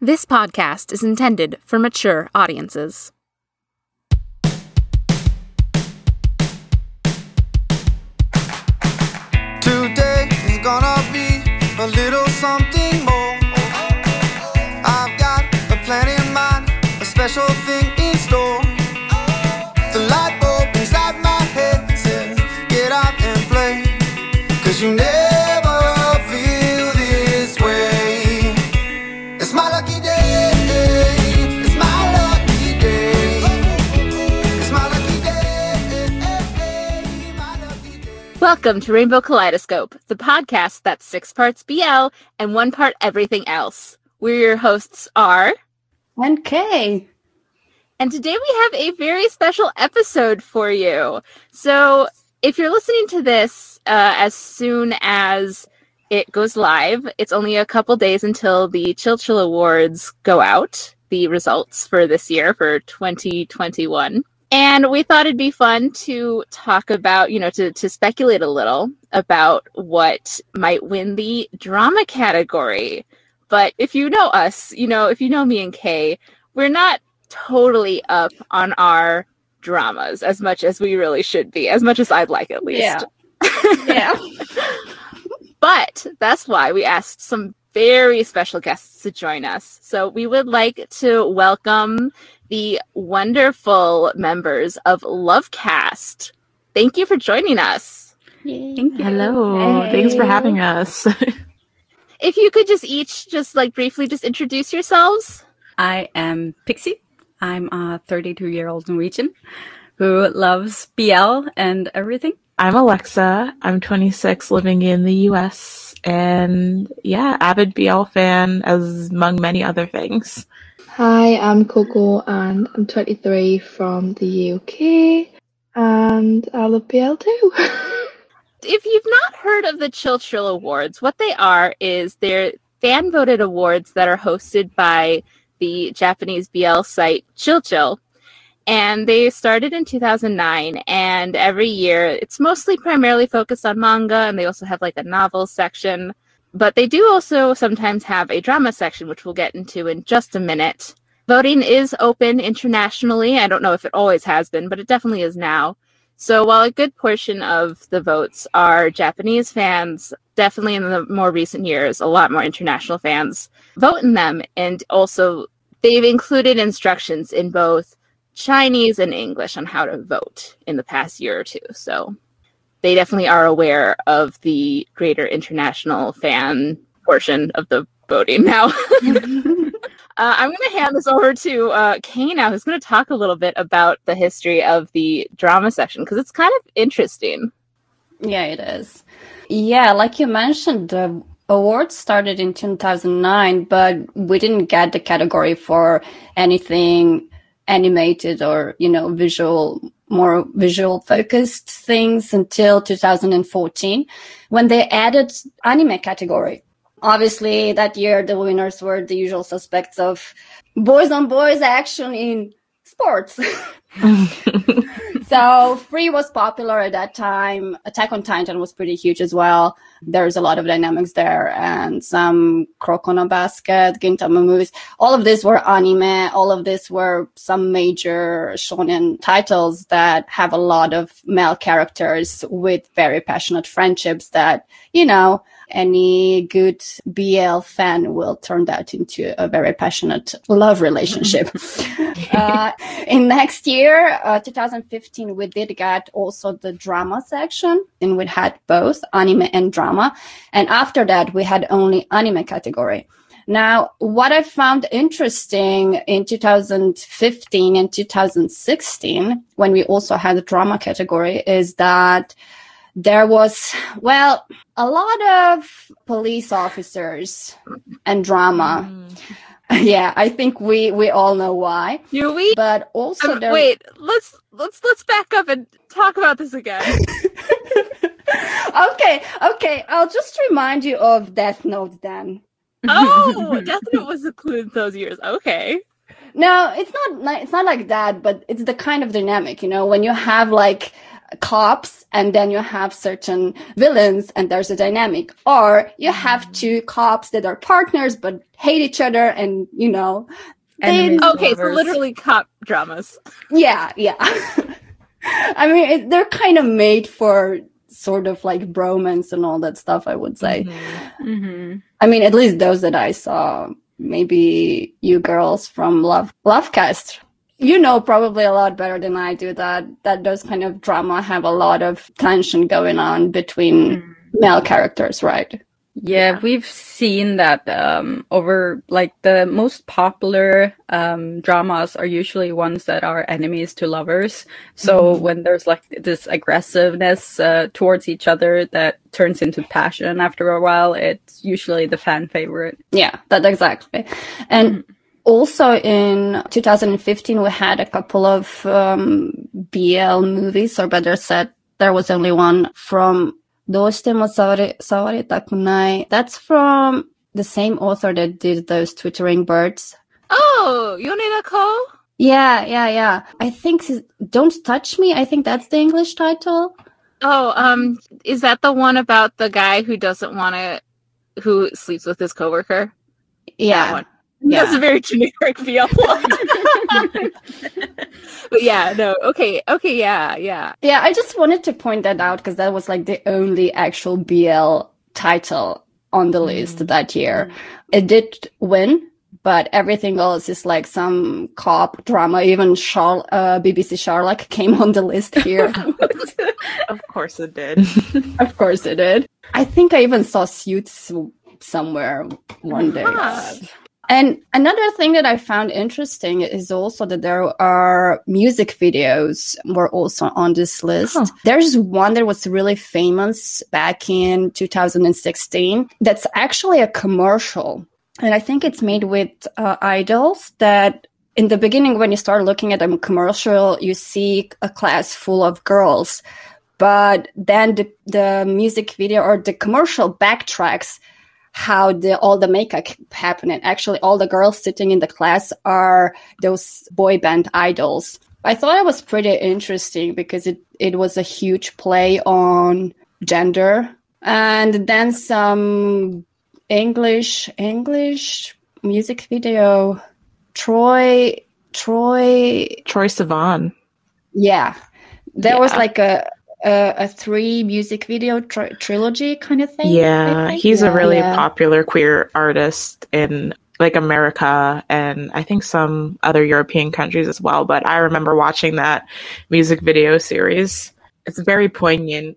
This podcast is intended for mature audiences. Today is gonna Welcome to Rainbow Kaleidoscope, the podcast that's six parts BL and one part everything else. We're your hosts are, And Kay. and today we have a very special episode for you. So if you're listening to this uh, as soon as it goes live, it's only a couple days until the Chill Chill Awards go out, the results for this year for 2021. And we thought it'd be fun to talk about, you know, to, to speculate a little about what might win the drama category. But if you know us, you know, if you know me and Kay, we're not totally up on our dramas as much as we really should be, as much as I'd like at least. Yeah. Yeah. But that's why we asked some very special guests to join us. So we would like to welcome the wonderful members of Lovecast. Thank you for joining us. Thank you. Hello. Thanks for having us. If you could just each just like briefly just introduce yourselves. I am Pixie. I'm a 32 year old Norwegian who loves BL and everything. I'm Alexa. I'm 26, living in the US, and yeah, avid BL fan as among many other things. Hi, I'm Coco and I'm 23 from the UK and I love BL too. If you've not heard of the Chill Chill Awards, what they are is they're fan voted awards that are hosted by the Japanese BL site Chill Chill. And they started in 2009, and every year it's mostly primarily focused on manga, and they also have like a novel section. But they do also sometimes have a drama section, which we'll get into in just a minute. Voting is open internationally. I don't know if it always has been, but it definitely is now. So while a good portion of the votes are Japanese fans, definitely in the more recent years, a lot more international fans vote in them. And also, they've included instructions in both Chinese and English on how to vote in the past year or two. So they definitely are aware of the greater international fan portion of the voting now. Uh, I'm going to hand this over to uh, Kay now, who's going to talk a little bit about the history of the drama section because it's kind of interesting. Yeah, it is. Yeah, like you mentioned, the award started in 2009, but we didn't get the category for anything animated or, you know, visual, more visual focused things until 2014 when they added anime category. Obviously, that year the winners were the usual suspects of boys on boys action in sports. so free was popular at that time. Attack on titan was pretty huge as well. There's a lot of dynamics there and some Kuroko no Basket gintama movies. All of these were anime. All of these were some major shonen titles that have a lot of male characters with very passionate friendships that you know any good BL fan will turn that into a very passionate love relationship. uh, in next year, uh, 2015, we did get also the drama section, and we had both anime and drama. And after that, we had only anime category. Now, what I found interesting in 2015 and 2016, when we also had the drama category, is that there was, well, a lot of police officers and drama. Yeah, I think we we all know why. Do we? But also Um, there wait, let's let's let's back up and talk about this again. okay, okay. I'll just remind you of Death Note then. oh, Death Note was included those years. Okay. No, it's not. It's not like that, but it's the kind of dynamic, you know, when you have like cops and then you have certain villains and there's a dynamic. Or you have two cops that are partners but hate each other and you know they, Enemies. Okay, so literally cop dramas. yeah yeah. I mean it, they're kind of made for sort of like bromance and all that stuff i would say. Hmm i mean at least those that i saw maybe you girls from love lovecast you know probably a lot better than i do that that those kind of drama have a lot of tension going on between male characters right Yeah, we've seen that um, over like the most popular um, dramas are usually ones that are enemies to lovers. So when there's like this aggressiveness uh, towards each other that turns into passion after a while, it's usually the fan favorite. Yeah, that exactly. And also in 2015, we had a couple of um, BL movies, or better said, there was only one from Doste mo Sawari Sawari Takunai. That's from the same author that did those Twittering birds. Oh, Yoneda Ko? Yeah, yeah, yeah. I think Don't Touch Me. I think that's the English title. Oh, um, is that the one about the guy who doesn't want to, who sleeps with his coworker? Yeah. One. Yeah. That's a very generic BL plot. but yeah, no, okay, okay, yeah, yeah. Yeah, I just wanted to point that out because that was like the only actual BL title on the list mm. that year. Mm. It did win, but everything else is like some cop drama. Even Char- uh, BBC Sherlock came on the list here. Of course it did. of course it did. I think I even saw Suits somewhere one day. Ah, And another thing that I found interesting is also that there are music videos were also on this list. Huh. There's one that was really famous back in 2016 that's actually a commercial. And I think it's made with uh, idols that in the beginning, when you start looking at a commercial, you see a class full of girls. But then the, the music video or the commercial backtracks how the all the makeup happened. Actually, all the girls sitting in the class are those boy band idols. I thought it was pretty interesting because it, it was a huge play on gender. And then some English English music video. Troy Troy Troy Sivan. yeah. There was like a a, a three music video tr- trilogy kind of thing. Yeah, he's a really yeah. popular queer artist in like America and I think some other European countries as well. But I remember watching that music video series. It's very poignant.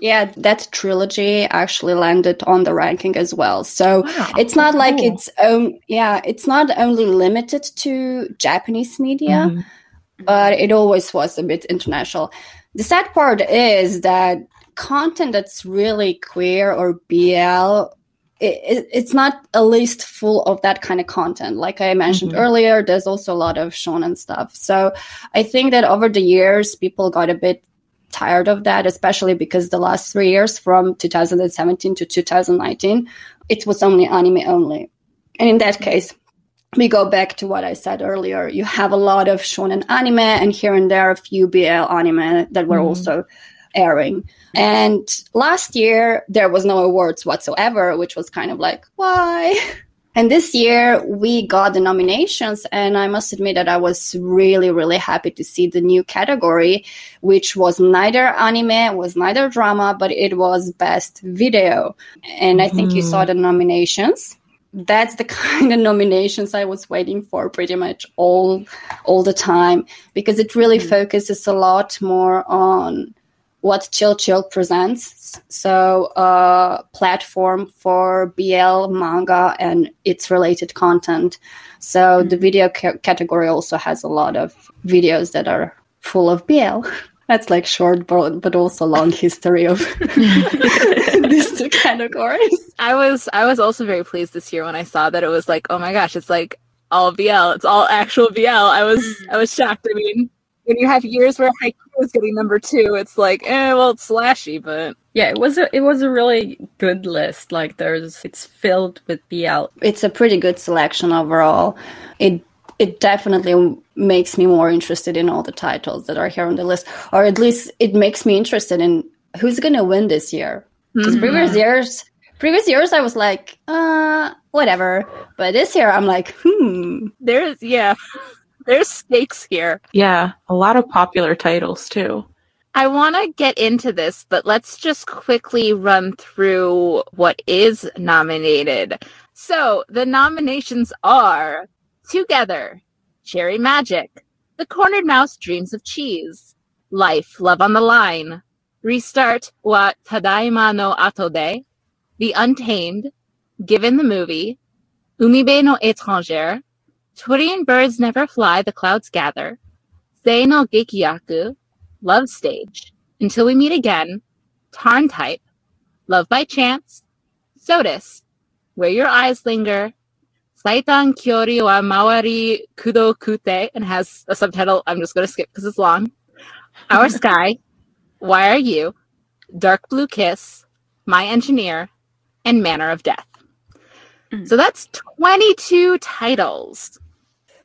Yeah, that trilogy actually landed on the ranking as well. So Wow, it's not like it's own yeah, it's not only limited to Japanese media, Mhm. but it always was a bit international. The sad part is that content that's really queer or BL it, it- it's not a list full of that kind of content. Like I mentioned Mhm. earlier, there's also a lot of shonen stuff. So I think that over the years, people got a bit tired of that, especially because the last three years, from 2017 to 2019, it was only anime only. And in that case, we go back to what I said earlier. You have a lot of shonen anime, and here and there a few BL anime that were Mhm. also airing. And last year there was no awards whatsoever, which was kind of like why. And this year we got the nominations, and I must admit that I was really, really happy to see the new category, which was neither anime, was neither drama, but it was best video. And I think you Mhm. saw the nominations that's the kind of nominations I was waiting for pretty much all all the time because it really mm. focuses a lot more on what Chill Chill presents. So, a platform for BL manga and its related content. So, the mm. video ca- category also has a lot of videos that are full of BL. That's like short, but, but also long history of these two categories. I was I was also very pleased this year when I saw that it was like, oh my gosh, it's like all BL. It's all actual BL. I was I was shocked. I mean, when you have years where Haikyuu was getting number two, it's like, eh, well, it's slashy, but Yeah, it was a it was a really good list. Like there's it's filled with BL. it's a pretty good selection overall. It it definitely makes me more interested in all the titles that are here on the list, or at least it makes me interested in who's going to win this year. Because Mhm. previous years, previous years, I was like, uh, whatever. But this year, I'm like, hmm. There's yeah, there's stakes here. Yeah, a lot of popular titles too. I want to get into this, but let's just quickly run through what is nominated. So the nominations are Together, Cherry Magic, The Cornered Mouse Dreams of Cheese, Life, Love on the Line, Restart wa Tadaima no Atode, The Untamed, Given the Movie, Umibe no Étrangère, and Birds Never Fly, The Clouds Gather, Sei no Gekiyaku, Love Stage, Until We Meet Again, TharnType, Love by Chance, SOTUS, Where Your Eyes Linger, Saitan Kyori wa Mawari Kudo Kute, and has a subtitle I'm just going to skip because it's long. Our Sky, Why Are You, Dark Blue Kiss, My Engineer, and Manner of Death. Mm. So that's 22 titles.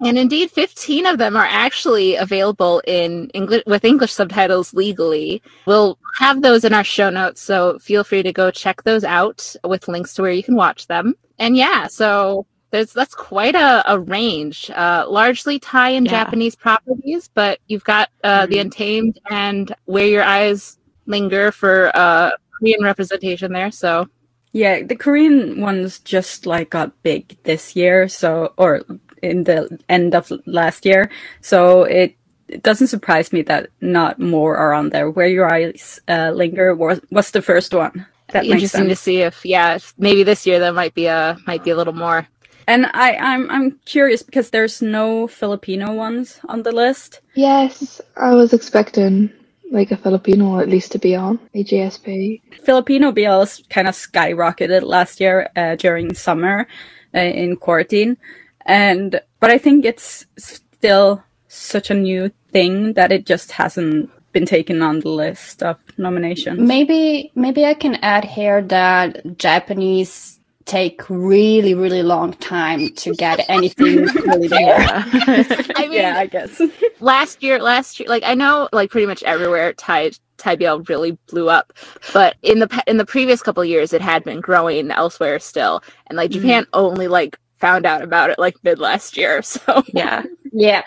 And indeed, 15 of them are actually available in English with English subtitles legally. We'll have those in our show notes, so feel free to go check those out with links to where you can watch them. And yeah, so there's that's quite a, a range. Uh, largely Thai and Yeah. Japanese properties, but you've got uh, the Mhm. Untamed and Where Your Eyes Linger for uh, Korean representation there. So Yeah, the Korean ones just like got big this year, so or in the end of last year. So it, it doesn't surprise me that not more are on there. Where Your Eyes uh, Linger was was the first one. That makes interesting to see if yeah, if maybe this year there might be a might be a little more. And I I'm I'm curious because there's no Filipino ones on the list. Yes, I was expecting like a Filipino at least to be on AJSP. Filipino BLs kind of skyrocketed last year uh, during summer uh, in quarantine, and but I think it's still such a new thing that it just hasn't been taken on the list of nominations. Maybe maybe I can add here that Japanese take really really long time to get anything really there. I mean, yeah, I guess. last year, last year, like I know, like pretty much everywhere, Thai Thai BL really blew up, but in the in the previous couple of years, it had been growing elsewhere still, and like Japan mm-hmm. only like found out about it like mid last year, so Yeah. Yeah.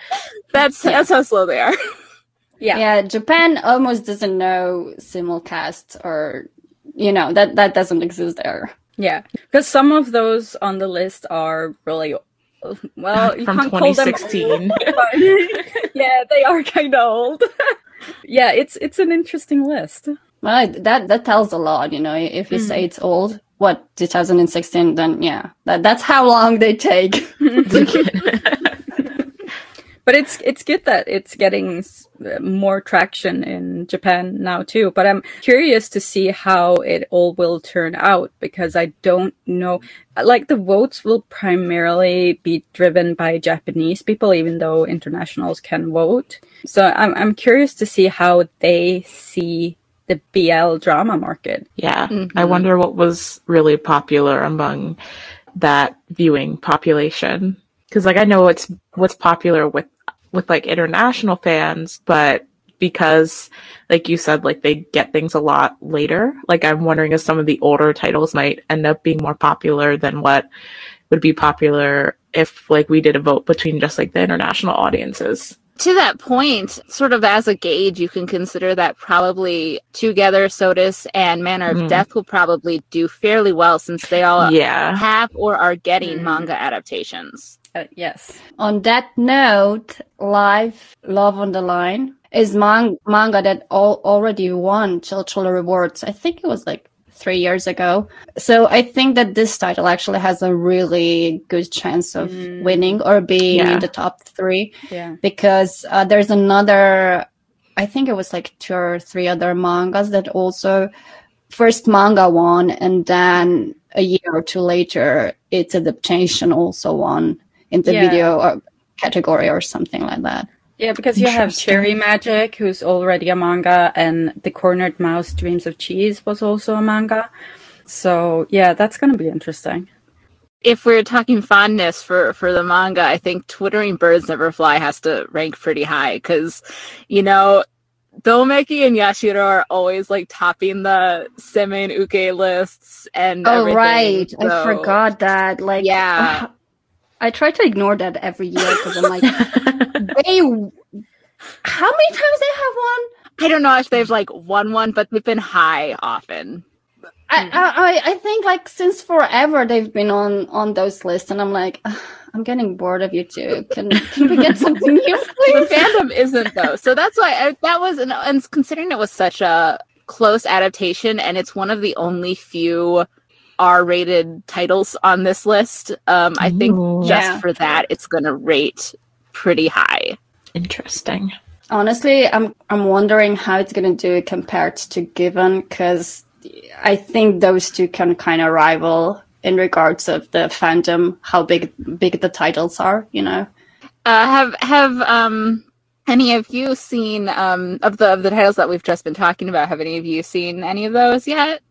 that's that's how slow they are. Yeah. Yeah, Japan almost doesn't know simulcast or you know, that that doesn't exist there. Yeah, because some of those on the list are really well you From can't call them 2016. old, but- yeah, they are kind of old. yeah, it's it's an interesting list. Well, that that tells a lot, you know. If you say mm-hmm. it's old, what 2016, then yeah, that that's how long they take. But it's it's good that it's getting more traction in Japan now too. But I'm curious to see how it all will turn out because I don't know. Like the votes will primarily be driven by Japanese people, even though internationals can vote. So I'm I'm curious to see how they see the BL drama market. Yeah. Mhm. I wonder what was really popular among that viewing population. Cause like I know it's what's popular with with like international fans, but because like you said, like they get things a lot later. Like I'm wondering if some of the older titles might end up being more popular than what would be popular if like we did a vote between just like the international audiences. to that point, sort of as a gauge, you can consider that probably together, SOTUS and Manner of Mhm. Death will probably do fairly well since they all Yeah. have or are getting Mhm. manga adaptations. Uh, yes. On that note, Live Love on the Line is man- manga that all- already won Chill Chill Awards. I think it was like three years ago. So I think that this title actually has a really good chance of Mm. winning or being Yeah. in the top three Yeah. because uh, there's another, I think it was like two or three other mangas that also first manga won and then a year or two later its adaptation also won in the Yeah. video or category or something like that. Yeah, because you have Cherry Magic, who's already a manga, and The Cornered Mouse Dreams of Cheese was also a manga. So, yeah, that's going to be interesting. if we're talking fondness for for the manga, I think Twittering Birds Never Fly has to rank pretty high because, you know, Domeki and Yashiro are always like topping the Semen Uke lists and Oh everything, right, I forgot that. Like, Yeah. Oh, I try to ignore that every year because I'm like, they. How many times they have one? I don't know if they've like won one, but they've been high often. I, I I- I think like since forever they've been on on those lists, and I'm like, I'm getting bored of you two. Can can we get something new, the fandom isn't though so that's why I, that was and, and considering it was such a close adaptation and it's one of the only few r-rated titles on this list um i think Ooh. just Yeah. for that it's gonna rate pretty high Interesting. Honestly, I'm I'm wondering how it's gonna do compared to Given because I think those two can kind of rival in regards of the fandom, how big big the titles are. You know. uh have have um any of you seen um of the of the titles that we've just been talking about have any of you seen any of those yet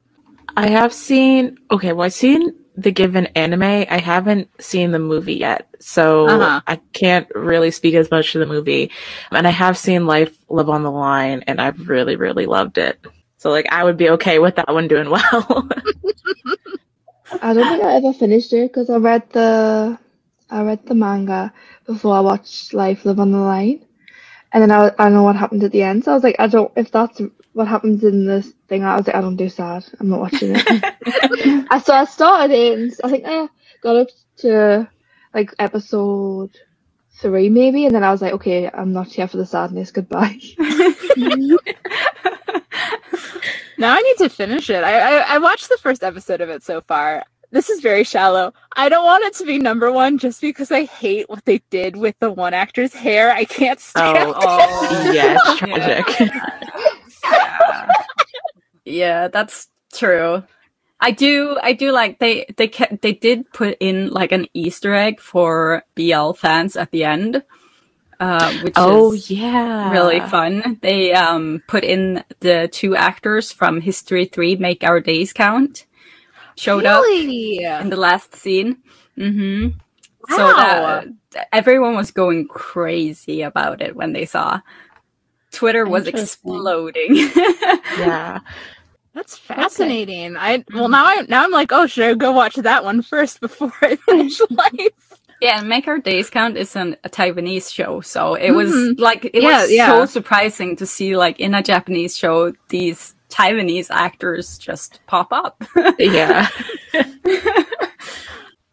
I have seen okay, well I've seen the given anime. I haven't seen the movie yet. So Uh-huh. I can't really speak as much to the movie. And I have seen Life Live on the Line and I've really, really loved it. So like I would be okay with that one doing well. I don't think I ever finished it because I read the I read the manga before I watched Life Live on the Line, and then I I know what happened at the end. So I was like, I don't if that's what happens in this thing. I was like, I don't do sad. I'm not watching it. I so I started it, and I think I got up to like episode three maybe, and then I was like, okay, I'm not here for the sadness. Goodbye. Now I need to finish it. I, I I watched the first episode of it so far. This is very shallow. I don't want it to be number one just because I hate what they did with the one actor's hair. I can't stand. Oh, oh yeah, it's tragic. Yeah. yeah, that's true. I do. I do like they they ca- they did put in like an Easter egg for BL fans at the end, uh, which oh is yeah. really fun. They um put in the two actors from History Three Make Our Days Count showed up in the last scene. mm-hmm. So Wow. that, everyone was going crazy about it when they saw. Twitter was exploding. Yeah. That's fascinating. I well now I now I'm like, oh, should I go watch that one first before I finish life? yeah, Make Our Days Count is an, a Taiwanese show, so it was Mhm. like it Yeah, was yeah. so surprising to see like in a Japanese show these Taiwanese actors just pop up. Yeah.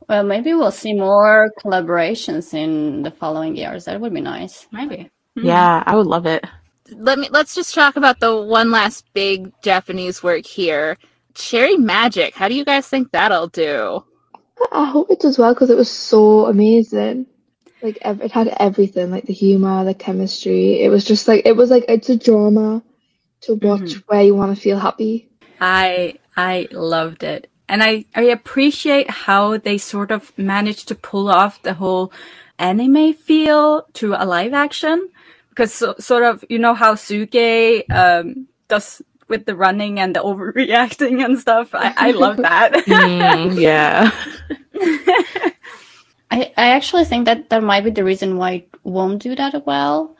Well, maybe we'll see more collaborations in the following years. That would be nice. Maybe. Yeah, I would love it. Let me let's just talk about the one last big Japanese work here. Cherry Magic. How do you guys think that'll do? I hope it does well because it was so amazing. Like ev- it had everything, like the humor, the chemistry. It was just like it was like it's a drama to mm-hmm. watch where you want to feel happy. I I loved it. And I, I appreciate how they sort of managed to pull off the whole anime feel to a live action. Because so, sort of, you know how Suge um, does with the running and the overreacting and stuff. I, I love that. Mm, yeah. I, I actually think that that might be the reason why it won't do that well.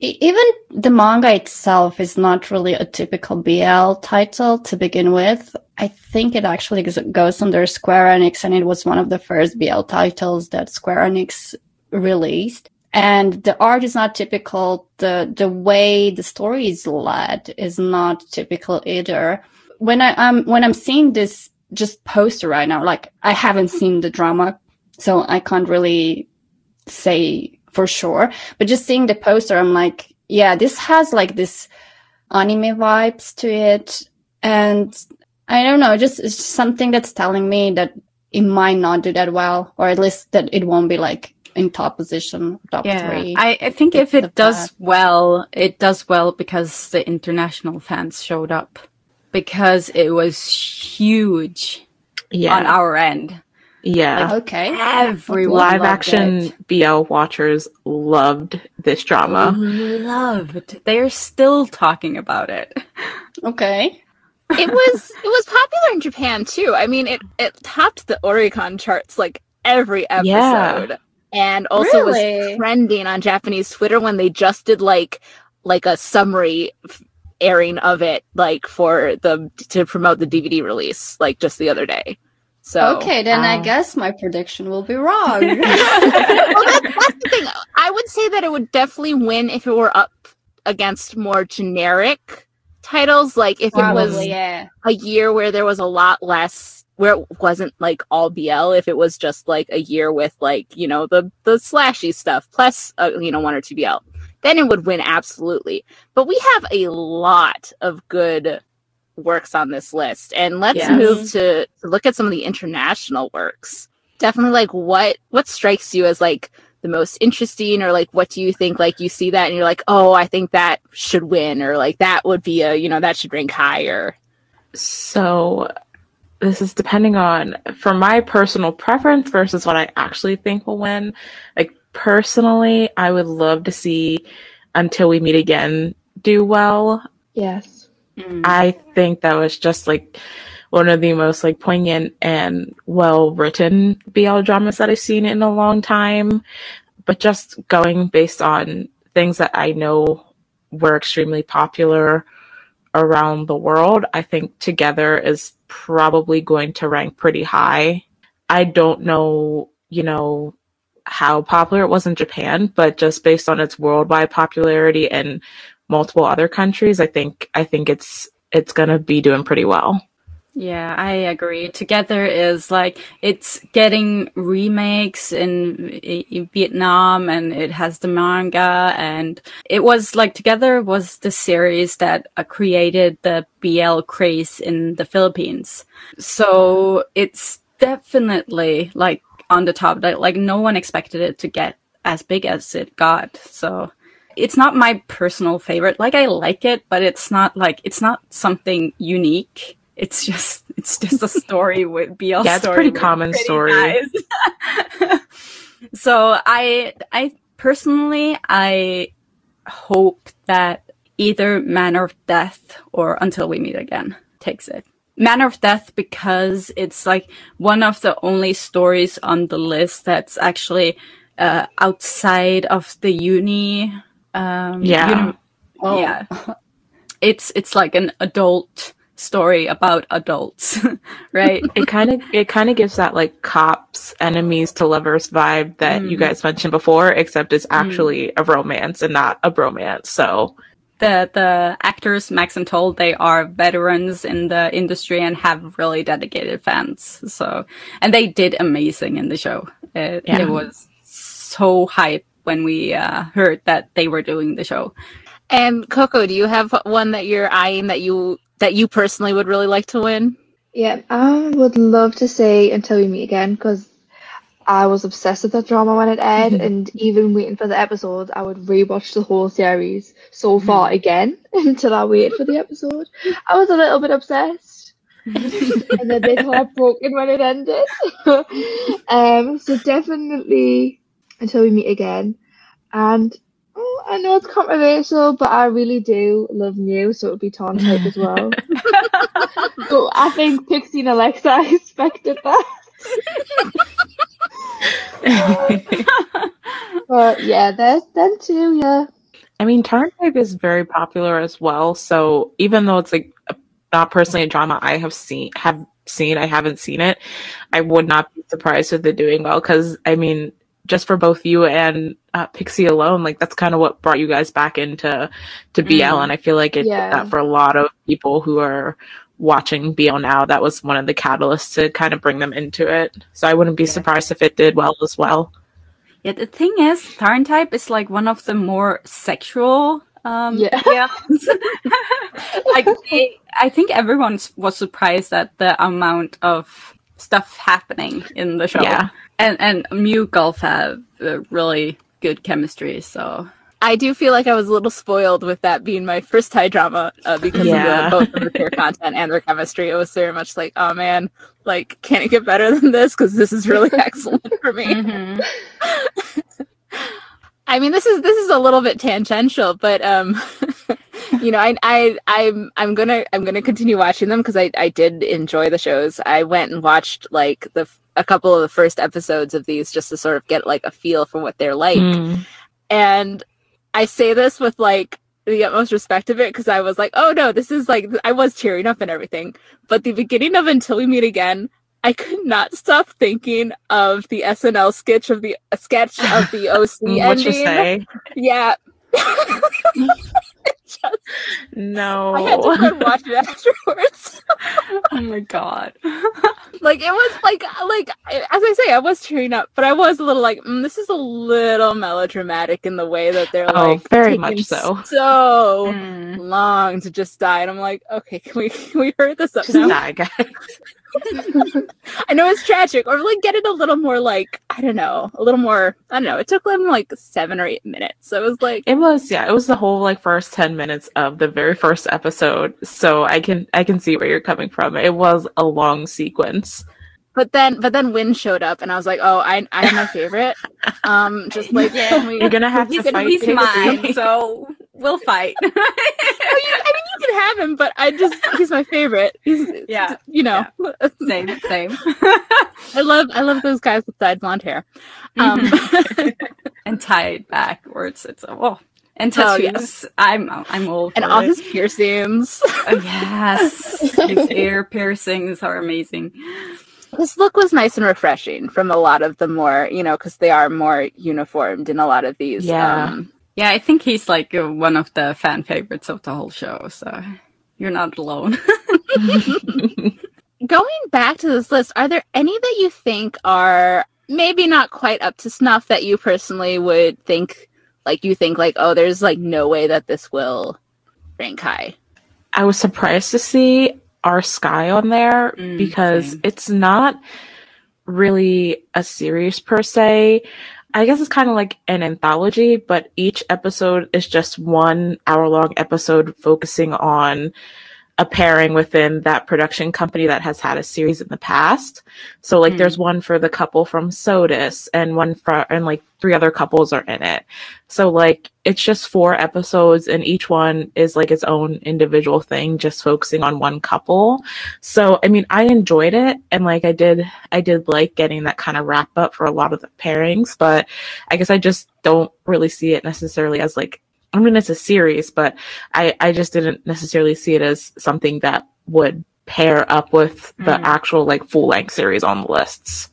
E- Even the manga itself is not really a typical BL title to begin with. I think it actually goes- goes under Square Enix, and it was one of the first BL titles that Square Enix released. And the art is not typical. The the way the story is led is not typical either. When I um when I'm seeing this just poster right now, like I haven't seen the drama so I can't really say for sure. But just seeing the poster, I'm like, yeah, this has like this anime vibes to it. And I don't know, just it's something that's telling me that it might not do that well, or at least that it won't be like in top position, top three. I, I think if it does bad. well, it does well because the international fans showed up. Because it was huge Yeah. on our end. yeah. okay. Everyone Live action it. BL watchers loved this drama. Loved. They're still talking about it. Okay. it was it was popular in Japan too. I mean, it it topped the Oricon charts like every episode, Yeah. And also Really? was trending on Japanese Twitter when they just did like like a summary airing of it, like for the to promote the DVD release, like just the other day. So okay, then I um, guess my prediction will be wrong. well, that, that's the thing. I would say that it would definitely win if it were up against more generic titles, like if it was yeah. a year where there was a lot less where it wasn't like all BL if it was just like a year with like you know the the slashy stuff plus uh, you know one or two BL then it would win absolutely. But we have a lot of good works on this list and let's Yeah. move to, to look at some of the international works. Definitely like what what strikes you as like the most interesting or like what do you think like you see that and you're like oh i think that should win or like that would be a you know that should rank higher. So this is depending on for my personal preference versus what I actually think will win. Like personally, I would love to see Until We Meet Again do well. Yes. Mm. I think that was just like one of the most like poignant and well written BL dramas that I've seen in a long time. But just going based on things that I know were extremely popular around the world, I think Together is probably going to rank pretty high. I don't know, you know, how popular it was in Japan, but just based on its worldwide popularity and multiple other countries, I think I think it's it's gonna be doing pretty well. Yeah, I agree. Together is like it's getting remakes in, in Vietnam and it has the manga and it was like Together was the series that uh, created the BL craze in the Philippines. So it's definitely like on the top like, like no one expected it to get as big as it got. So it's not my personal favorite. Like I like it, but it's not like it's not something unique. It's just it's just a story with BL Yeah, it's a story pretty common pretty story. so I I personally I hope that either Manner of Death or Until We Meet Again takes it. Manner of Death because it's like one of the only stories on the list that's actually uh, outside of the uni. Um, Yeah. uni- Oh. yeah. It's it's like an adult story about adults, right? It kind of it kind of gives that like cops enemies to lovers vibe that you Mm. guys mentioned before, except it's actually a romance and not a bromance. So the the actors Max and Tul they are veterans in the industry and have really dedicated fans. So and they did amazing in the show. It, Yeah. it was so hype when we uh, heard that they were doing the show. And Coco, do you have one that you're eyeing that you that you personally would really like to win? Yeah, I would love to say Until We Meet Again because I was obsessed with that drama when it aired, and even waiting for the episode, I would rewatch the whole series so far again until I waited for the episode. I was a little bit obsessed, and a bit heartbroken when it ended. um, so definitely Until We Meet Again, and oh, I know it's controversial, but I really do love New, so it would be TharnType as well. So I think Pixie and Alexa expected that. But yeah, there's them too, yeah. I mean, TharnType is very popular as well. So even though it's like not personally a drama I have seen, have seen, I haven't seen it. I would not be surprised if they're doing well because I mean, just for both you and uh, Pixie alone, like that's kind of what brought you guys back into to BL, Mm. and I feel like it did Yeah. that for a lot of people who are watching BL now. That was one of the catalysts to kind of bring them into it. So I wouldn't be surprised if it did well as well. Yeah, the thing is, TharnType is like one of the more sexual. Um, Yeah. BLs. like, they, I think everyone was surprised at the amount of stuff happening in the show. Yeah. and and Mew Gulf have uh, really good chemistry. So I do feel like I was a little spoiled with that being my first Thai drama uh, because Yeah. of the, both of the queer content and their chemistry. It was very much like, oh man, like can it get better than this? Because this is really excellent for me. Mm-hmm. I mean, this is this is a little bit tangential, but um, you know, I, I, I'm, I'm gonna, I'm gonna continue watching them because I, I did enjoy the shows. I went and watched like the a couple of the first episodes of these just to sort of get like a feel for what they're like. Mm. And I say this with like the utmost respect of it because I was like, oh no, this is like I was tearing up and everything. But the beginning of Until We Meet Again, I could not stop thinking of the SNL sketch of the sketch of the OC What you ending. say? Yeah. No. I had to go and watch it afterwards. oh my god. like it was like like as I say, I was tearing up, but I was a little like, mm, this is a little melodramatic in the way that they're Oh, like very much so. so Mm. long to just die, and I'm like, okay, can we can we hurry this up Just now? die, guys. I know it's tragic, or like get it a little more like I don't know, a little more. I don't know. It took them like seven or eight minutes, so it was like It was yeah, it was the whole like first 10 minutes of the very first episode. So I can I can see where you're coming from. It was a long sequence. But then, but then Win showed up, and I was like, "Oh, I, I am my favorite." Um, just like Yeah. we- You're gonna have to He's, fight he's Casey. mine, so we'll fight. Oh, you- I mean, you can have him, but I just he's my favorite. He's Yeah. you know, same, same. I love I love those guys with dyed blonde hair. Um, and tie it backwards. It's oh, and Oh, yes. I'm I'm all and all it. his piercings. Oh, yes, his ear piercings are amazing. His look was nice and refreshing from a lot of the more you know because they are more uniformed in a lot of these. Yeah. Um, Yeah, I think he's like uh, one of the fan favorites of the whole show. So you're not alone. going back to this list, are there any that you think are maybe not quite up to snuff that you personally would think like you think like oh there's like no way that this will rank high. I was surprised to see our sky on there Mm, because same. it's not really a series per se. I guess it's kind of like an anthology, but each episode is just one hour long episode focusing on a pairing within that production company that has had a series in the past. So like Mm. there's one for the couple from SOTUS and one for and like three other couples are in it. So like it's just four episodes and each one is like its own individual thing just focusing on one couple. So I mean I enjoyed it and like I did I did like getting that kind of wrap up for a lot of the pairings, but I guess I just don't really see it necessarily as like I mean it's a series, but I I just didn't necessarily see it as something that would pair up with the Mm. actual like full length series on the lists.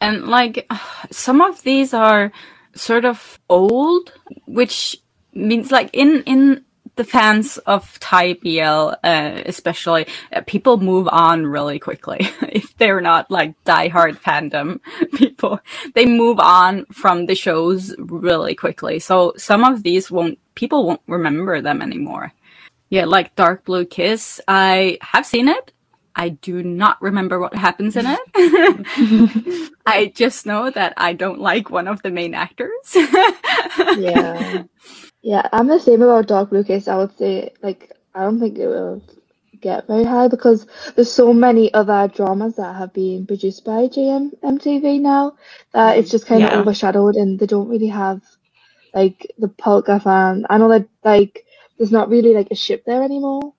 and like some of these are sort of old, which means like in in the fans of Thai BL, uh, especially, uh, people move on really quickly. if they're not like diehard fandom people, they move on from the shows really quickly. So some of these won't people won't remember them anymore. Yeah, like Dark Blue Kiss, I have seen it. I do not remember what happens in it. I just know that I don't like one of the main actors. yeah. Yeah, I'm the same about Dark Blue Kiss. I would say, like, I don't think it will get very high because there's so many other dramas that have been produced by JM MTV now that it's just kind of Yeah. overshadowed and they don't really have like the Polka fan. I know that like there's not really like a ship there anymore.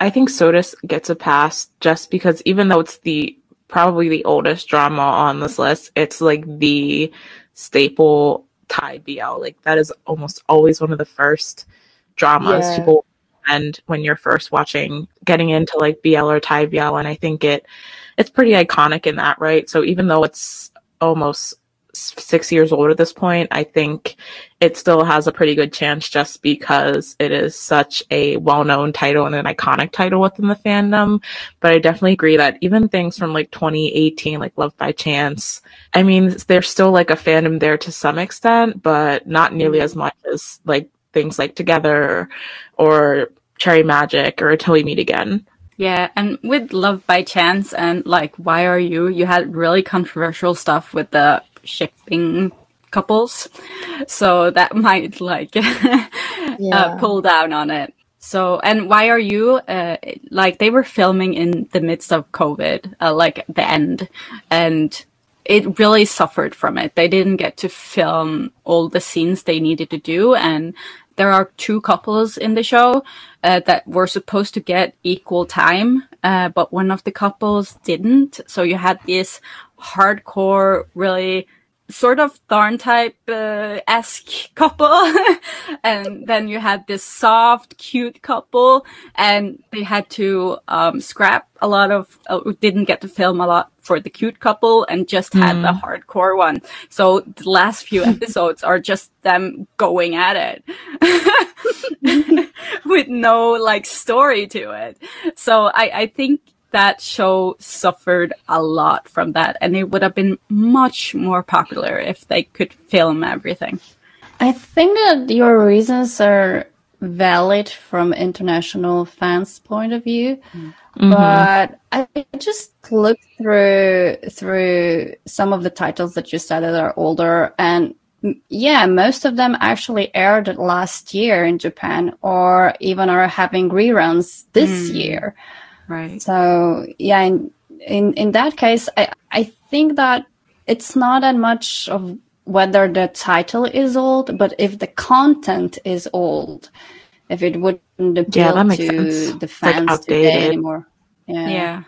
I think SOTUS gets a pass just because even though it's the probably the oldest drama on this list, it's like the staple Thai BL. Like that is almost always one of the first dramas Yeah. people and when you're first watching getting into like BL or Thai BL and I think it it's pretty iconic in that, right? So even though it's almost s- 6 years old at this point, I think it still has a pretty good chance just because it is such a well-known title and an iconic title within the fandom. But I definitely agree that even things from like 2018, like Love by Chance, I mean, there's still like a fandom there to some extent, but not nearly as much as like things like Together or Cherry Magic or Until We Meet Again. Yeah, and with Love by Chance and like Why Are You, you had really controversial stuff with the shipping couples. So that might like uh, pull down on it. So, and Why Are You, uh, like they were filming in the midst of COVID, uh, like the end, and it really suffered from it. They didn't get to film all the scenes they needed to do, and there are two couples in the show uh, that were supposed to get equal time, uh, but one of the couples didn't. So you had this hardcore, really sort of TharnType uh, esque couple, and then you had this soft, cute couple, and they had to um, scrap a lot of, uh, didn't get to film a lot for the cute couple, and just had the hmm. hardcore one. So the last few episodes are just them going at it with no like story to it. So I, I think that show suffered a lot from that, and it would have been much more popular if they could film everything. I think that your reasons are valid from international fans' point of view, but I just looked through through some of the titles that you said that are older, and yeah, most of them actually aired last year in Japan, or even are having reruns this Mm. year. Right. So yeah, in in, in that case, I, I think that it's not that much of whether the title is old, but if the content is old, if it wouldn't appeal that makes to sense. the Like fans today anymore. Yeah. Yeah.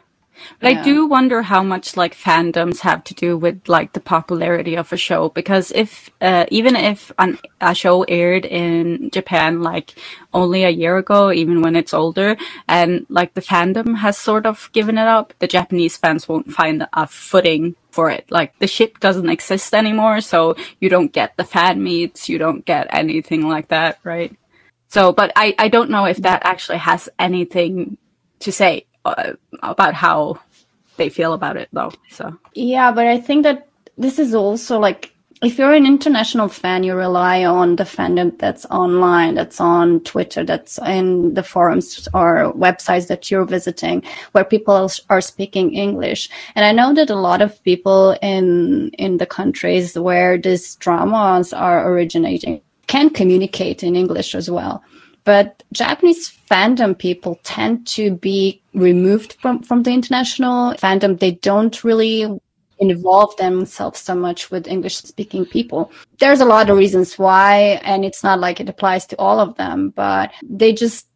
But I do wonder how much like fandoms have to do with like the popularity of a show because if uh, even if an, a show aired in Japan like only a year ago, even when it's older, and like the fandom has sort of given it up, the Japanese fans won't find a footing for it. Like the ship doesn't exist anymore, so you don't get the fan meets, you don't get anything like that, right? So, but I, I don't know if that actually has anything to say uh, about how they feel about it, though. So, Yeah, but I think that this is also like if you're an international fan, you rely on the fandom that's online, that's on Twitter, that's in the forums or websites that you're visiting where people are speaking English. And I know that a lot of people in in the countries where these dramas are originating can communicate in English as well. But Japanese fandom people tend to be removed from, from the international fandom. They don't really involve themselves so much with English speaking people. There's a lot of reasons why, and it's not like it applies to all of them, but they just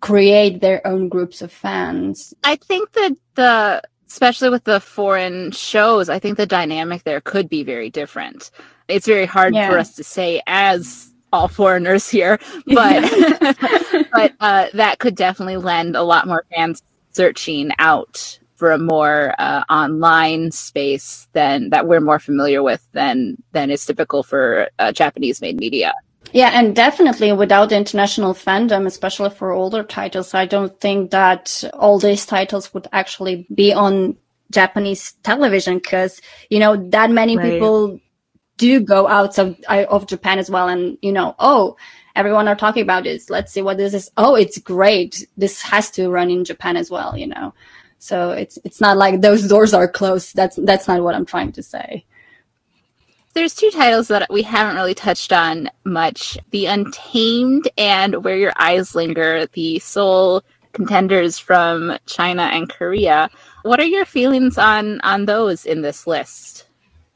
create their own groups of fans. I think that the especially with the foreign shows, I think the dynamic there could be very different. It's very hard Yeah. for us to say as all foreigners here, but but uh, that could definitely lend a lot more fans searching out for a more uh, online space than that we're more familiar with than than is typical for uh, Japanese made media. Yeah, and definitely without international fandom, especially for older titles, I don't think that all these titles would actually be on Japanese television because, you know, that many Right. people do go out of, of Japan as well. And, you know, oh, everyone are talking about this. Let's see what this is. Oh, it's great. This has to run in Japan as well, you know. So it's it's not like those doors are closed. That's that's not what I'm trying to say. There's two titles that we haven't really touched on much The Untamed and Where Your Eyes Linger, the sole contenders from China and Korea. What are your feelings on on those in this list?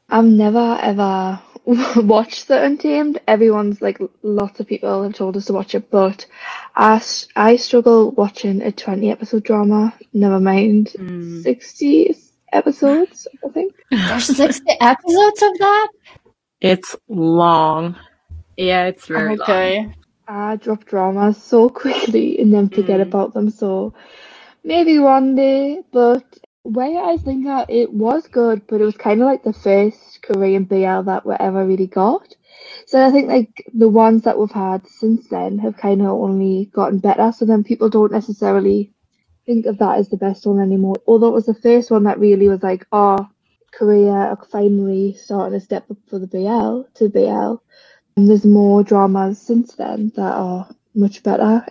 I've never ever watched The Untamed. Everyone's like, lots of people have told us to watch it, but I I struggle watching a 20 episode drama, never mind Mm. 60 episodes, I think. There's 60 episodes of that? It's long. yeah, it's very long. okay. I drop dramas so quickly and then forget Mm. about them, so maybe one day, but Where I think Linger, it was good, but it was kind of like the first Korean BL that we ever really got. So I think like the ones that we've had since then have kind of only gotten better, so then people don't necessarily think of that as the best one anymore. Although it was the first one that really was like, oh, Korea are finally starting to step up for the BL to BL. And there's more dramas since then that are much better.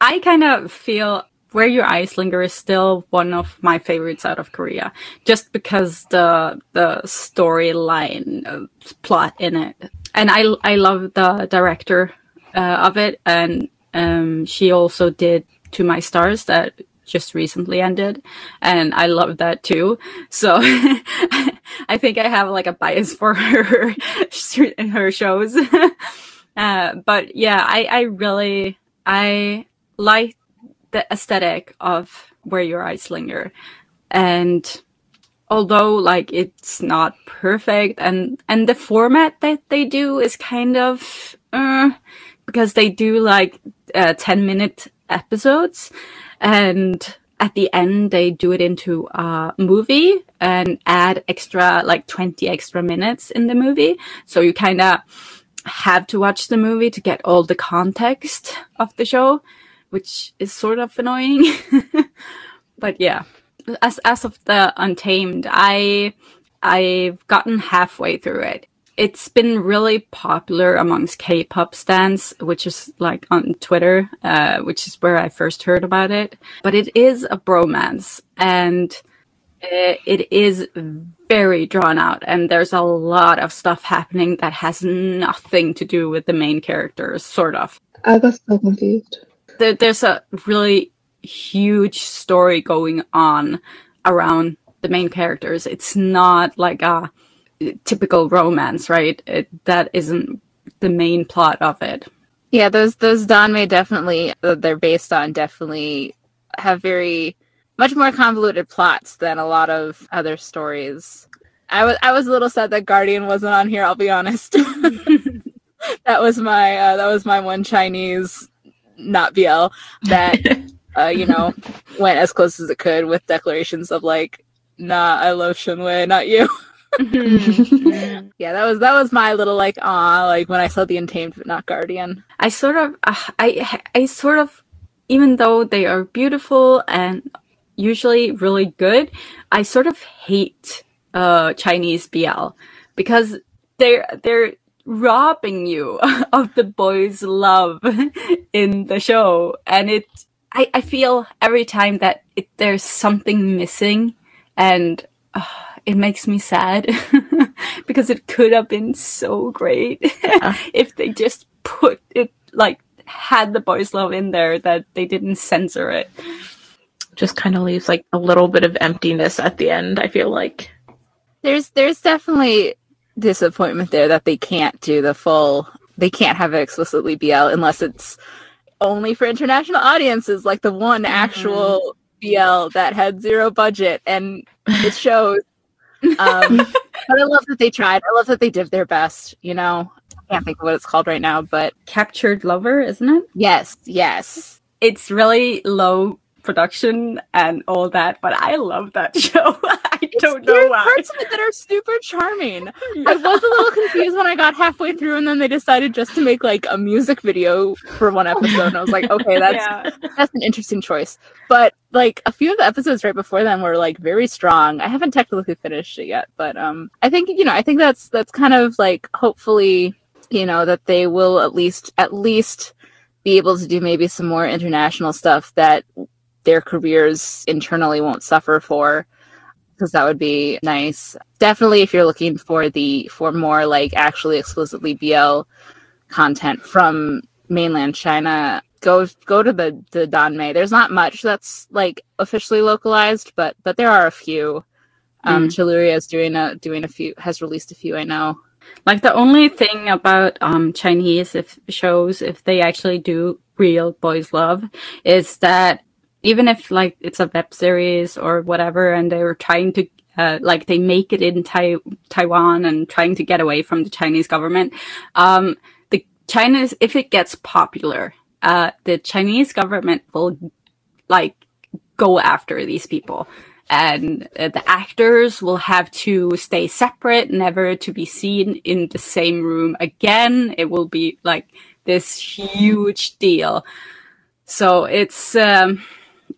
I kind of feel Where Your Eyes Linger is still one of my favorites out of Korea, just because the the storyline uh, plot in it, and I I love the director uh, of it, and um, she also did To My Stars that just recently ended, and I love that too. So I think I have like a bias for her in her shows. Uh, but yeah, I, I really I like the aesthetic of Where Your Eyes Linger, and although like it's not perfect, and and the format that they do is kind of uh, because they do like uh, ten minute episodes, and at the end they do it into a movie and add extra like 20 extra minutes in the movie. So you kind of have to watch the movie to get all the context of the show which is sort of annoying but yeah as as of the untamed i i've gotten halfway through it it's been really popular amongst K-pop stans, which is like on Twitter, uh, which is where I first heard about it. But it is a bromance, and uh, it is very drawn out, and there's a lot of stuff happening that has nothing to do with the main characters, sort of. I got so confused. There, there's a really huge story going on around the main characters. It's not like a typical romance, right? It, that isn't the main plot of it. Yeah, those those Danmei definitely they're based on definitely have very much more convoluted plots than a lot of other stories. I was I was a little sad that Guardian wasn't on here. I'll be honest. that was my uh, that was my one Chinese not BL that uh, you know went as close as it could with declarations of like, nah, I love Shen Wei, not you. Mm-hmm. yeah, that was that was my little like ah like when I saw the Untamed but not Guardian. I sort of uh, I I sort of even though they are beautiful and usually really good, I sort of hate uh Chinese BL because they're they're robbing you of the boys' love in the show, and it I I feel every time that it, there's something missing, and. Uh, it makes me sad because it could have been so great if they just put it like had the boys love in there that they didn't censor it. Just kind of leaves like a little bit of emptiness at the end i feel like. There's there's definitely disappointment there that they can't do the full they can't have it explicitly bl unless it's only for international audiences like the one mm-hmm. actual bl that had zero budget and it shows um, but I love that they tried. I love that they did their best. You know, I can't think of what it's called right now, but Captured Lover, isn't it? Yes, yes. It's really low production and all that, but I love that show. I it's, don't know why. parts of it that are super charming. Yeah. I was a little confused when I got halfway through, and then they decided just to make like a music video for one episode, and I was like, okay, that's yeah. that's an interesting choice. But like a few of the episodes right before them were like very strong. I haven't technically finished it yet, but um, I think you know, I think that's that's kind of like hopefully, you know, that they will at least at least be able to do maybe some more international stuff that their careers internally won't suffer for because that would be nice. Definitely if you're looking for the for more like actually explicitly BL content from mainland China, go go to the the Danmei. There's not much that's like officially localized, but but there are a few. Um, mm. Chaluria is doing a doing a few has released a few. I know. Like the only thing about um Chinese if shows if they actually do real boys love is that even if like it's a web series or whatever, and they were trying to uh, like they make it in tai- Taiwan and trying to get away from the Chinese government. Um, the Chinese, if it gets popular, uh, the Chinese government will like go after these people. And uh, the actors will have to stay separate, never to be seen in the same room again. It will be like this huge deal. So it's, um,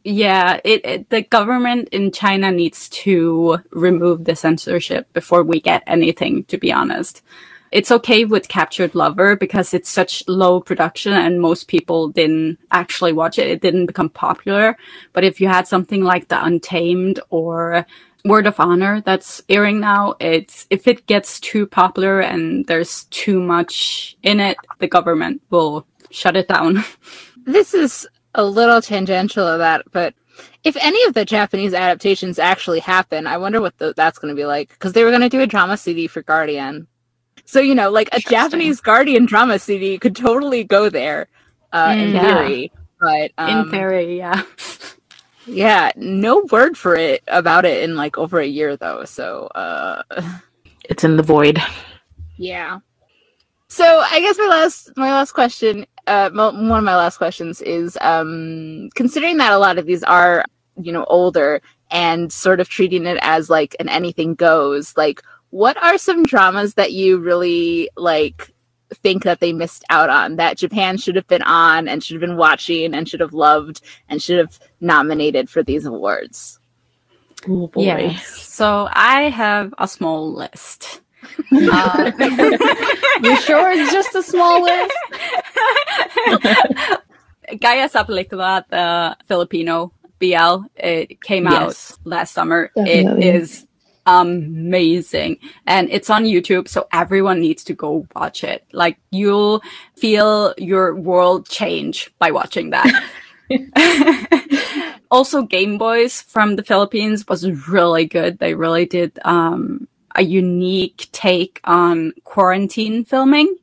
yeah, it, it, the government in China needs to remove the censorship before we get anything. To be honest, it's okay with Captured Lover because it's such low production and most people didn't actually watch it. It didn't become popular. But if you had something like The Untamed or Word of Honor that's airing now, it's if it gets too popular and there's too much in it, the government will shut it down. This is a little tangential of that, but if any of the Japanese adaptations actually happen, I wonder what the, that's going to be like. Because they were going to do a drama CD for Guardian, So you know, like a Japanese Guardian drama CD could totally go there uh, in Mm. Yeah. theory. But um, In theory, yeah. yeah, no word for it about it in like over a year though. So uh, It's in the void. yeah. So I guess my last my last question, uh, mo- one of my last questions is, um, considering that a lot of these are you know older and sort of treating it as like an anything goes, like what are some dramas that you really like think that they missed out on that Japan should have been on and should have been watching and should have loved and should have nominated for these awards? Oh boy. Yes. So I have a small list. Uh, You sure it's just a small list? Gaya sa Pelikula, the Filipino BL, it came Yes. out last summer. Definitely. It is amazing. And it's on YouTube, so everyone needs to go watch it. Like, you'll feel your world change by watching that. also, Game Boys from the Philippines was really good. They really did um, a unique take on quarantine filming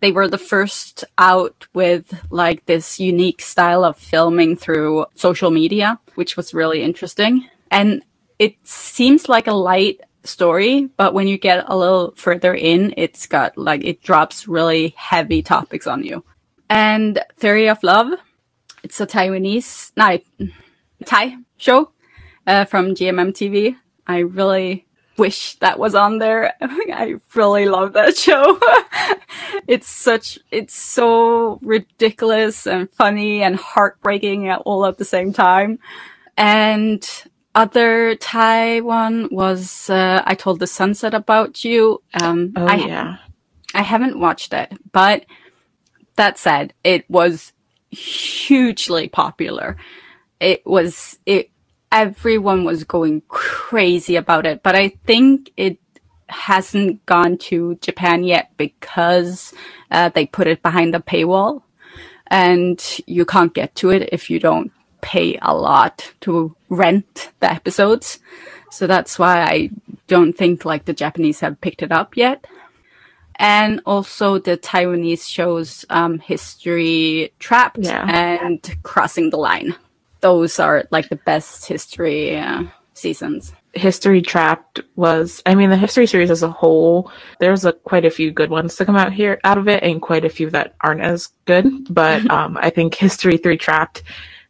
they were the first out with like this unique style of filming through social media, which was really interesting. And it seems like a light story, but when you get a little further in, it's got like it drops really heavy topics on you. And Theory of Love, it's a Taiwanese, no, Thai show uh, from GMMTV. I really wish that was on there. I really love that show. it's such, it's so ridiculous and funny and heartbreaking all at the same time. And other Thai one was uh, I told the sunset about you. Um, Oh I yeah. I haven't watched it, but that said, it was hugely popular. It was it everyone was going crazy about it, but I think it hasn't gone to Japan yet because uh, they put it behind a paywall, and you can't get to it if you don't pay a lot to rent the episodes. So that's why I don't think like the Japanese have picked it up yet and also the Taiwanese shows um, History Trapped Yeah. and Crossing the Line. Those are like the best history uh, seasons. History Trapped was I mean the history series as a whole, there's a quite a few good ones to come out here out of it and quite a few that aren't as good. But um I think History Three Trapped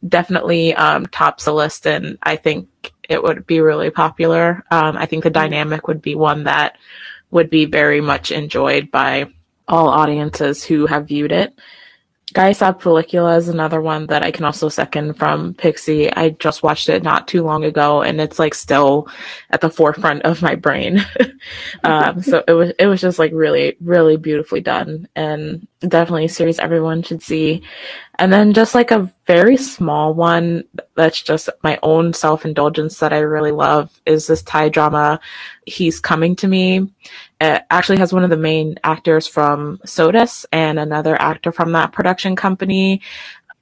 definitely um tops the list and I think it would be really popular. Um I think the dynamic would be one that would be very much enjoyed by all audiences who have viewed it. Gaya sa Pelikula is another one that I can also second from Pixie. I just watched it not too long ago and it's like still at the forefront of my brain. um, so it was it was just like really, really beautifully done and definitely a series everyone should see. And then just like a very small one that's just my own self indulgence that I really love is this Thai drama, He's Coming to Me. It actually has one of the main actors from SOTUS and another actor from that production company.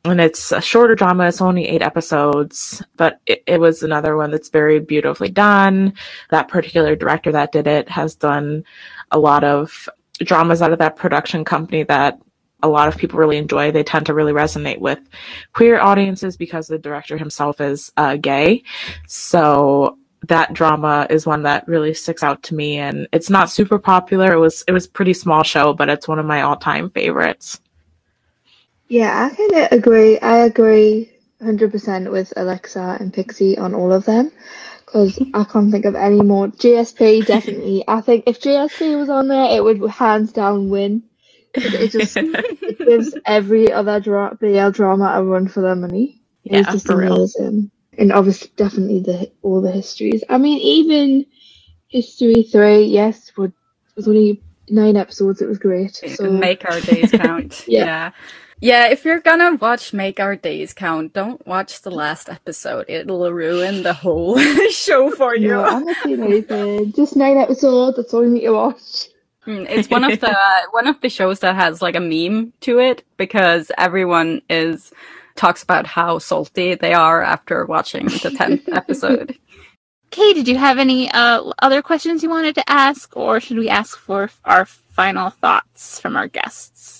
And it's a shorter drama. It's only eight episodes, but it, it was another one that's very beautifully done. That particular director that did it has done a lot of dramas out of that production company that a lot of people really enjoy. They tend to really resonate with queer audiences because the director himself is uh, gay. So that drama is one that really sticks out to me and it's not super popular. It was it was pretty small show, but it's one of my all-time favorites. Yeah, I kind of agree. I agree 100% with Alexa and Pixie on all of them because I can't think of any more. GSP, definitely. I think if GSP was on there, it would hands down win. It just it gives every other dra- BL drama a run for their money. Yeah, it's just for real. And obviously, definitely the all the histories. I mean, even History 3, yes, would was only nine episodes. It was great. So, Make our days count. Yeah. yeah. Yeah, if you're gonna watch Make Our Days Count, don't watch the last episode. It'll ruin the whole show for you. No, I'm not seeing anything. Just nine episodes. That's all you need to watch. Mm, It's one of the one of the shows that has like a meme to it because everyone is talks about how salty they are after watching the tenth episode. Kay, did you have any uh, other questions you wanted to ask, or should we ask for our final thoughts from our guests?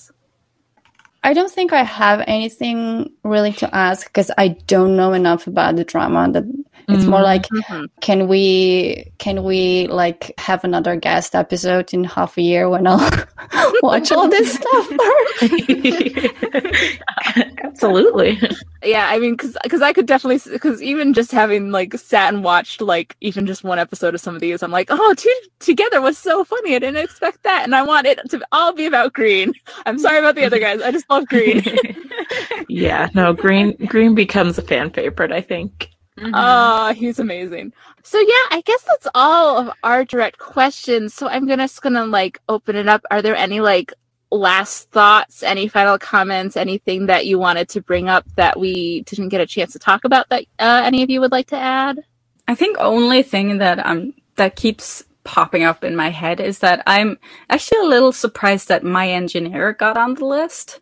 I don't think I have anything really to ask because I don't know enough about the drama. That it's more like, Mhm. can we can we like have another guest episode in half a year when I'll watch all this stuff? Absolutely. Yeah, I mean, because I could definitely because even just having like sat and watched like even just one episode of some of these, I'm like, oh, two together was so funny. I didn't expect that, and I want it to all be about Green. I'm sorry about the other guys. I just love Green. yeah, no, Green Green becomes a fan favorite, I think. Oh, he's amazing. So yeah, I guess that's all of our direct questions. So I'm gonna just gonna like open it up. Are there any like last thoughts, any final comments, anything that you wanted to bring up that we didn't get a chance to talk about that uh, any of you would like to add? I think only thing that um that keeps popping up in my head is that I'm actually a little surprised that my engineer got on the list.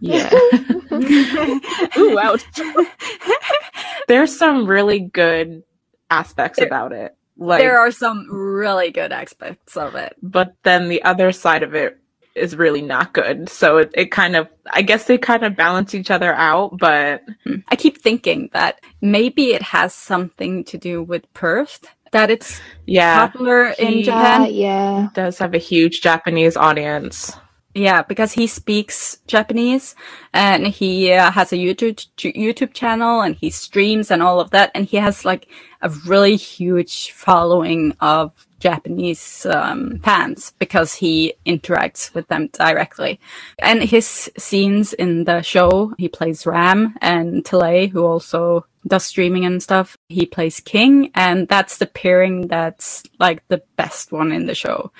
Yeah. Ooh, ouch. There's some really good aspects There- about it. Like there are some really good aspects of it. but then the other side of it is really not good. So it, it kind of I guess they kind of balance each other out, but hmm. I keep thinking that maybe it has something to do with Perth, that it's yeah, popular in He- Japan. Yeah. does have a huge Japanese audience. Yeah, because he speaks Japanese and he uh, has a YouTube YouTube channel and he streams and all of that and he has like a really huge following of Japanese um, fans because he interacts with them directly. And his scenes in the show, he plays Ram and Tele, who also does streaming and stuff. He plays King, and that's the pairing that's like the best one in the show.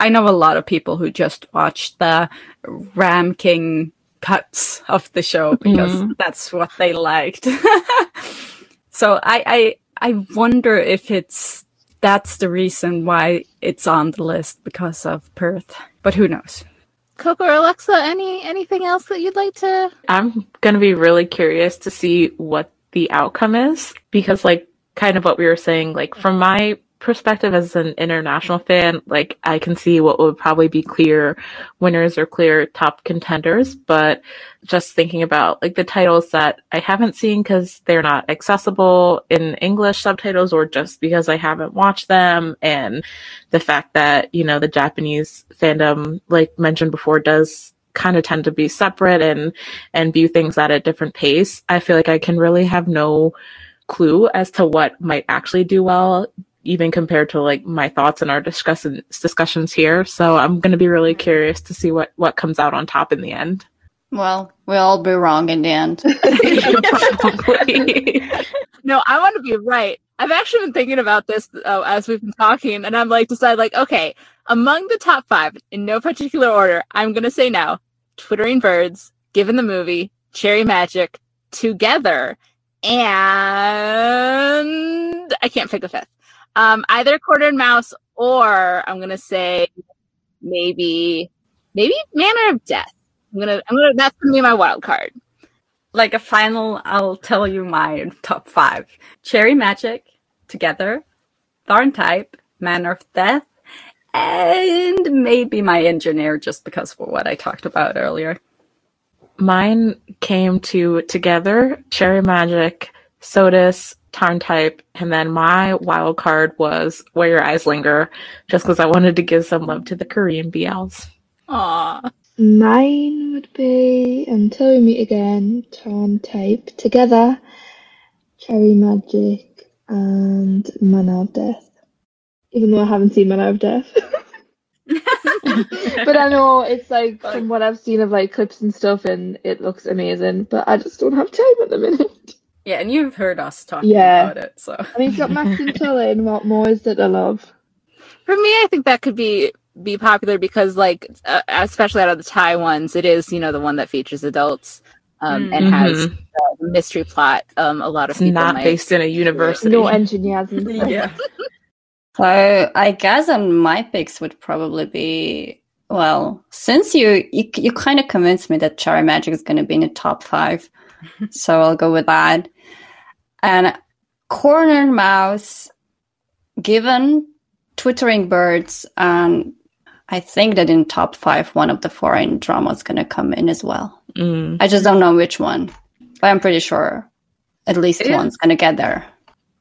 I know a lot of people who just watched the Ram King cuts of the show mm-hmm. because that's what they liked. so I, I I wonder if it's that's the reason why it's on the list because of Perth. But who knows? Coco or Alexa, any anything else that you'd like to? I'm gonna be really curious to see what the outcome is because, like, kind of what we were saying, like from my perspective as an international fan, like I can see what would probably be clear winners or clear top contenders, but just thinking about like the titles that I haven't seen because they're not accessible in English subtitles or just because I haven't watched them and the fact that, you know, the Japanese fandom, like mentioned before, does kind of tend to be separate and and view things at a different pace. I feel like I can really have no clue as to what might actually do well even compared to like my thoughts and our discussion discussions here. So I'm going to be really curious to see what what comes out on top in the end. well, we'll all be wrong in the end. Probably. No, I want to be right. I've actually been thinking about this uh, as we've been talking, and I'm like, decided like, okay, among the top five, in no particular order, I'm gonna say now: Twittering Birds, Given the Movie, Cherry Magic, Together, and I can't pick a fifth. Um, either Cornered Mouse or I'm gonna say maybe maybe Manner of Death. I'm gonna I'm gonna that's gonna be my wild card. Like a final, I'll tell you my top five: Cherry Magic, Together, Tharn Type, Manner of Death, and maybe my engineer, just because of what I talked about earlier. Mine came to together Cherry Magic, SOTUS, TharnType, and then my wild card was Where Your Eyes Linger, just because I wanted to give some love to the Korean BLs. Aw. Mine would be um, Until We Meet Again, TharnType, Together, Cherry Magic, and Manner of Death. Even though I haven't seen Manner of Death. but I know it's like from what I've seen of like clips and stuff and it looks amazing, but I just don't have time at the minute. Yeah, and you've heard us talking Yeah. about it, so I mean, it's got Max and Tully and what more is that to love? For me, I think that could be be popular because, like, uh, especially out of the Thai ones, it is you know the one that features adults um, and has uh, mystery plot. Um, a lot of It's people not might. based in a university. No engineers. yeah. So I guess on my picks would probably be well, since you you, you kind of convinced me that Cherry Magic is going to be in the top five, so I'll go with that. And Cornered Mouse, given Twittering Birds, and I think that in top five, one of the foreign dramas going to come in as well. Mm. I just don't know which one, but I'm pretty sure at least It is- one's going to get there.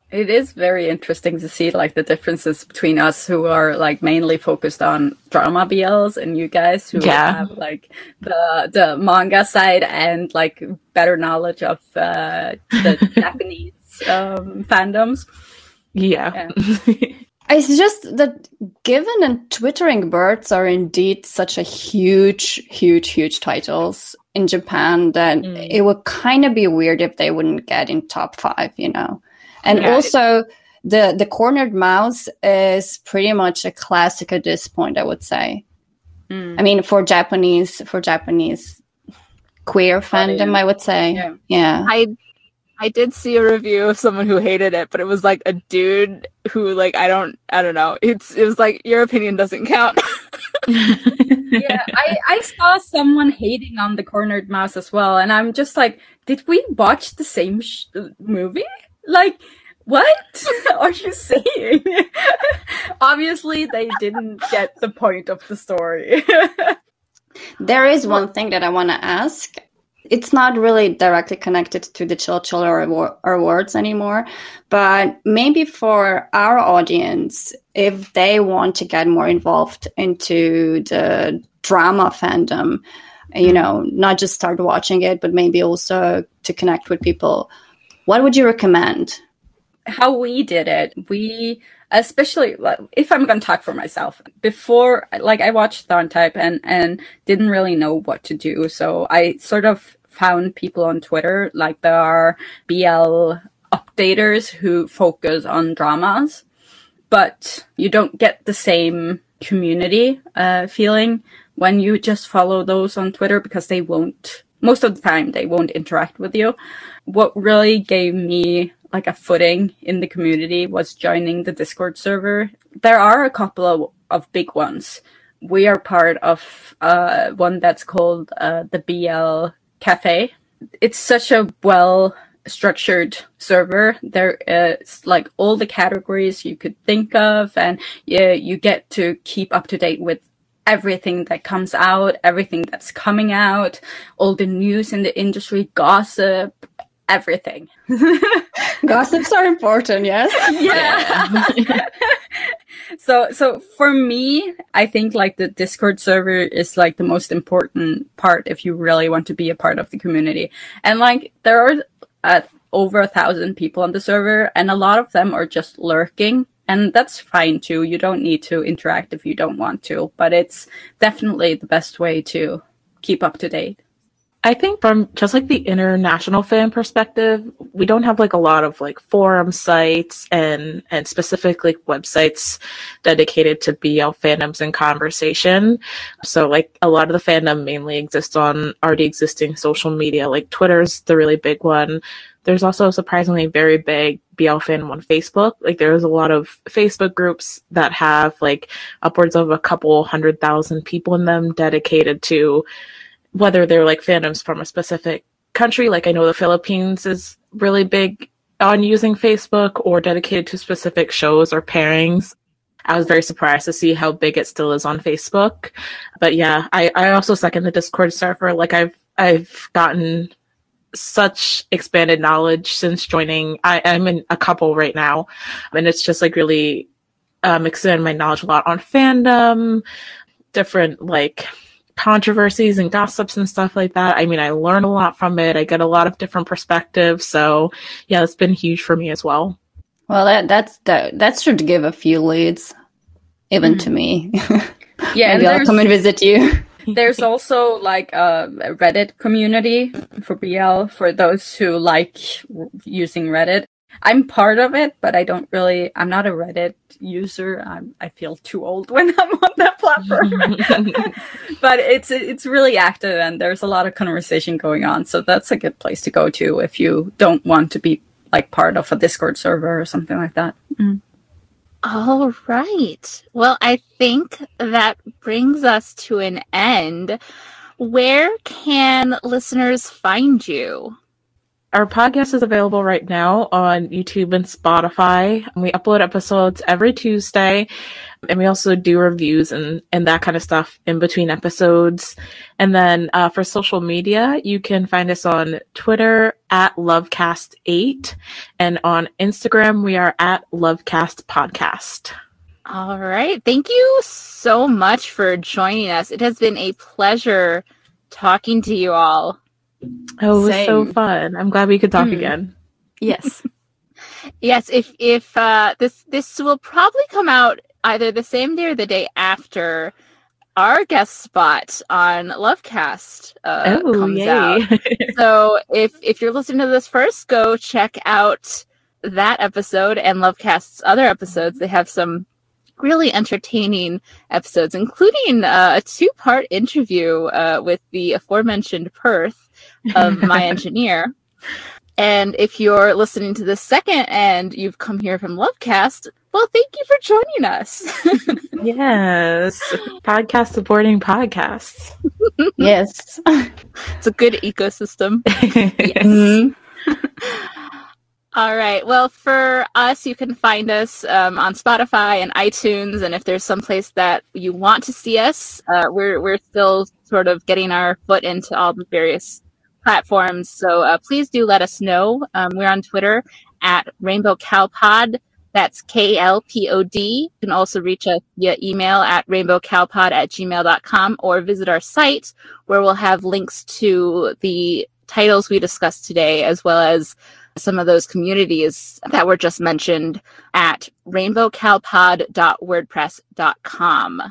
It is very interesting to see like the differences between us who are like mainly focused on drama BLs and you guys who Yeah. have like the the manga side and like better knowledge of uh, the Japanese um, fandoms. Yeah. It's just that given and Twittering Birds are indeed such a huge, huge, huge titles in Japan that Mm. it would kind of be weird if they wouldn't get in top five, you know. And Yeah, it- also, the the cornered mouse is pretty much a classic at this point. I would say. Mm. I mean, for Japanese, for Japanese queer fandom, I would say. Yeah. yeah. I I did see a review of someone who hated it, but it was like a dude who like I don't I don't know. It's it was like your opinion doesn't count. yeah, I, I saw someone hating on the cornered mouse as well, and I'm just like, did we watch the same sh- movie? Like, what are you saying? Obviously, they didn't get the point of the story. There is one thing that I want to ask. It's not really directly connected to the Chill Chiller awards anymore, but maybe for our audience, if they want to get more involved into the drama fandom, you know, not just start watching it, but maybe also to connect with people, what would you recommend? How we did it we especially if i'm going to talk for myself before like i watched TharnType and and didn't really know what to do. So i sort of found people on twitter like there are bl updaters who focus on dramas but you don't get the same community uh, feeling when you just follow those on twitter because they won't most of the time they won't interact with you. What really gave me like a footing in the community was joining the Discord server. There are a couple of, of big ones. We are part of uh, one that's called uh, the BL Cafe. It's such a well structured server. There is like all the categories you could think of, and yeah, you get to keep up to date with everything that comes out, everything that's coming out, all the news in the industry, gossip, everything. Gossips are important, yes? yeah. so so for me, I think like the Discord server is like the most important part if you really want to be a part of the community. And like there are uh, over a thousand people on the server, and a lot of them are just lurking. And that's fine too. You don't need to interact if you don't want to, but it's definitely the best way to keep up to date. I think from just like the international fan perspective, we don't have like a lot of like forum sites and and specific like websites dedicated to BL fandoms and conversation. So like a lot of the fandom mainly exists on already existing social media. Like Twitter's the really big one. There's also a surprisingly very big BL fandom on Facebook. Like there's a lot of Facebook groups that have like upwards of a couple hundred thousand people in them dedicated to whether they're like fandoms from a specific country, like I know the Philippines is really big on using Facebook or dedicated to specific shows or pairings. I was very surprised to see how big it still is on Facebook. But yeah, I, I also second the Discord server. Like I've I've gotten such expanded knowledge since joining. I, I'm in a couple right now, and it's just like really um, expanded my knowledge a lot on fandom, different like controversies and gossips and stuff like that. I mean, I learn a lot from it. I get a lot of different perspectives. So yeah, it's been huge for me as well. Well, that that's that that should give a few leads, even to mm-hmm. me. Yeah, and Maybe I'll come and visit you. There's also like a Reddit community for BL for those who like using Reddit. I'm part of it, but I don't really. I'm not a Reddit user. I'm, I feel too old when I'm on that platform. but it's it's really active, and there's a lot of conversation going on. So that's a good place to go to if you don't want to be like part of a Discord server or something like that. Mm. All right. Well, I think that brings us to an end. Where can listeners find you? Our podcast is available right now on YouTube and Spotify. We upload episodes every Tuesday, and we also do reviews and, and that kind of stuff in between episodes. And then uh, for social media, you can find us on Twitter at Lovecast8, and on Instagram, we are at Lovecast Podcast. All right. Thank you so much for joining us. It has been a pleasure talking to you all. Oh, it was so fun. I'm glad we could talk Hmm. again. Yes. Yes, if if uh, this this will probably come out either the same day or the day after our guest spot on Lovecast uh, oh, comes yay. out. so if if you're listening to this first, go check out that episode and Lovecast's other episodes. They have some really entertaining episodes, including uh, a two part interview uh, with the aforementioned Perth of my engineer. And if you're listening to this second and you've come here from Lovecast, well, thank you for joining us. yes. Podcast supporting podcasts. yes. it's a good ecosystem. Mhm. All right. Well, for us, you can find us um, on Spotify and iTunes, and if there's some place that you want to see us, uh, we're we're still sort of getting our foot into all the various platforms. So uh, please do let us know. Um, we're on Twitter at Rainbow Cow Pod. That's K L P O D. You can also reach us via email at rainbowcowpod at gmail.com or visit our site where we'll have links to the titles we discussed today, as well as some of those communities that were just mentioned at rainbowcowpod.wordpress.com.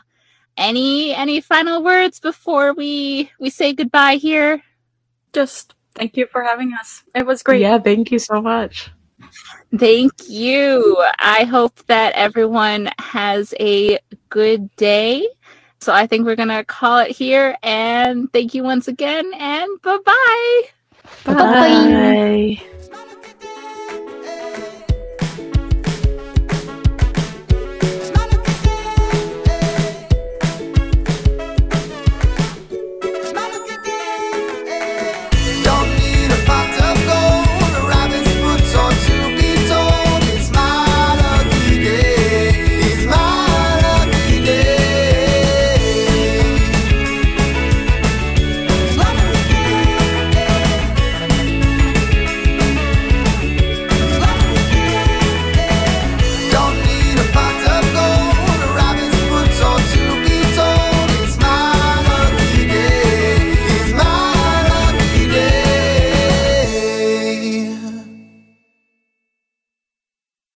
Any any final words before we we say goodbye here? Just thank you for having us. It was great. Yeah, thank you so much. Thank you. I hope that everyone has a good day. So I think we're going to call it here and thank you once again and bye-bye. Bye.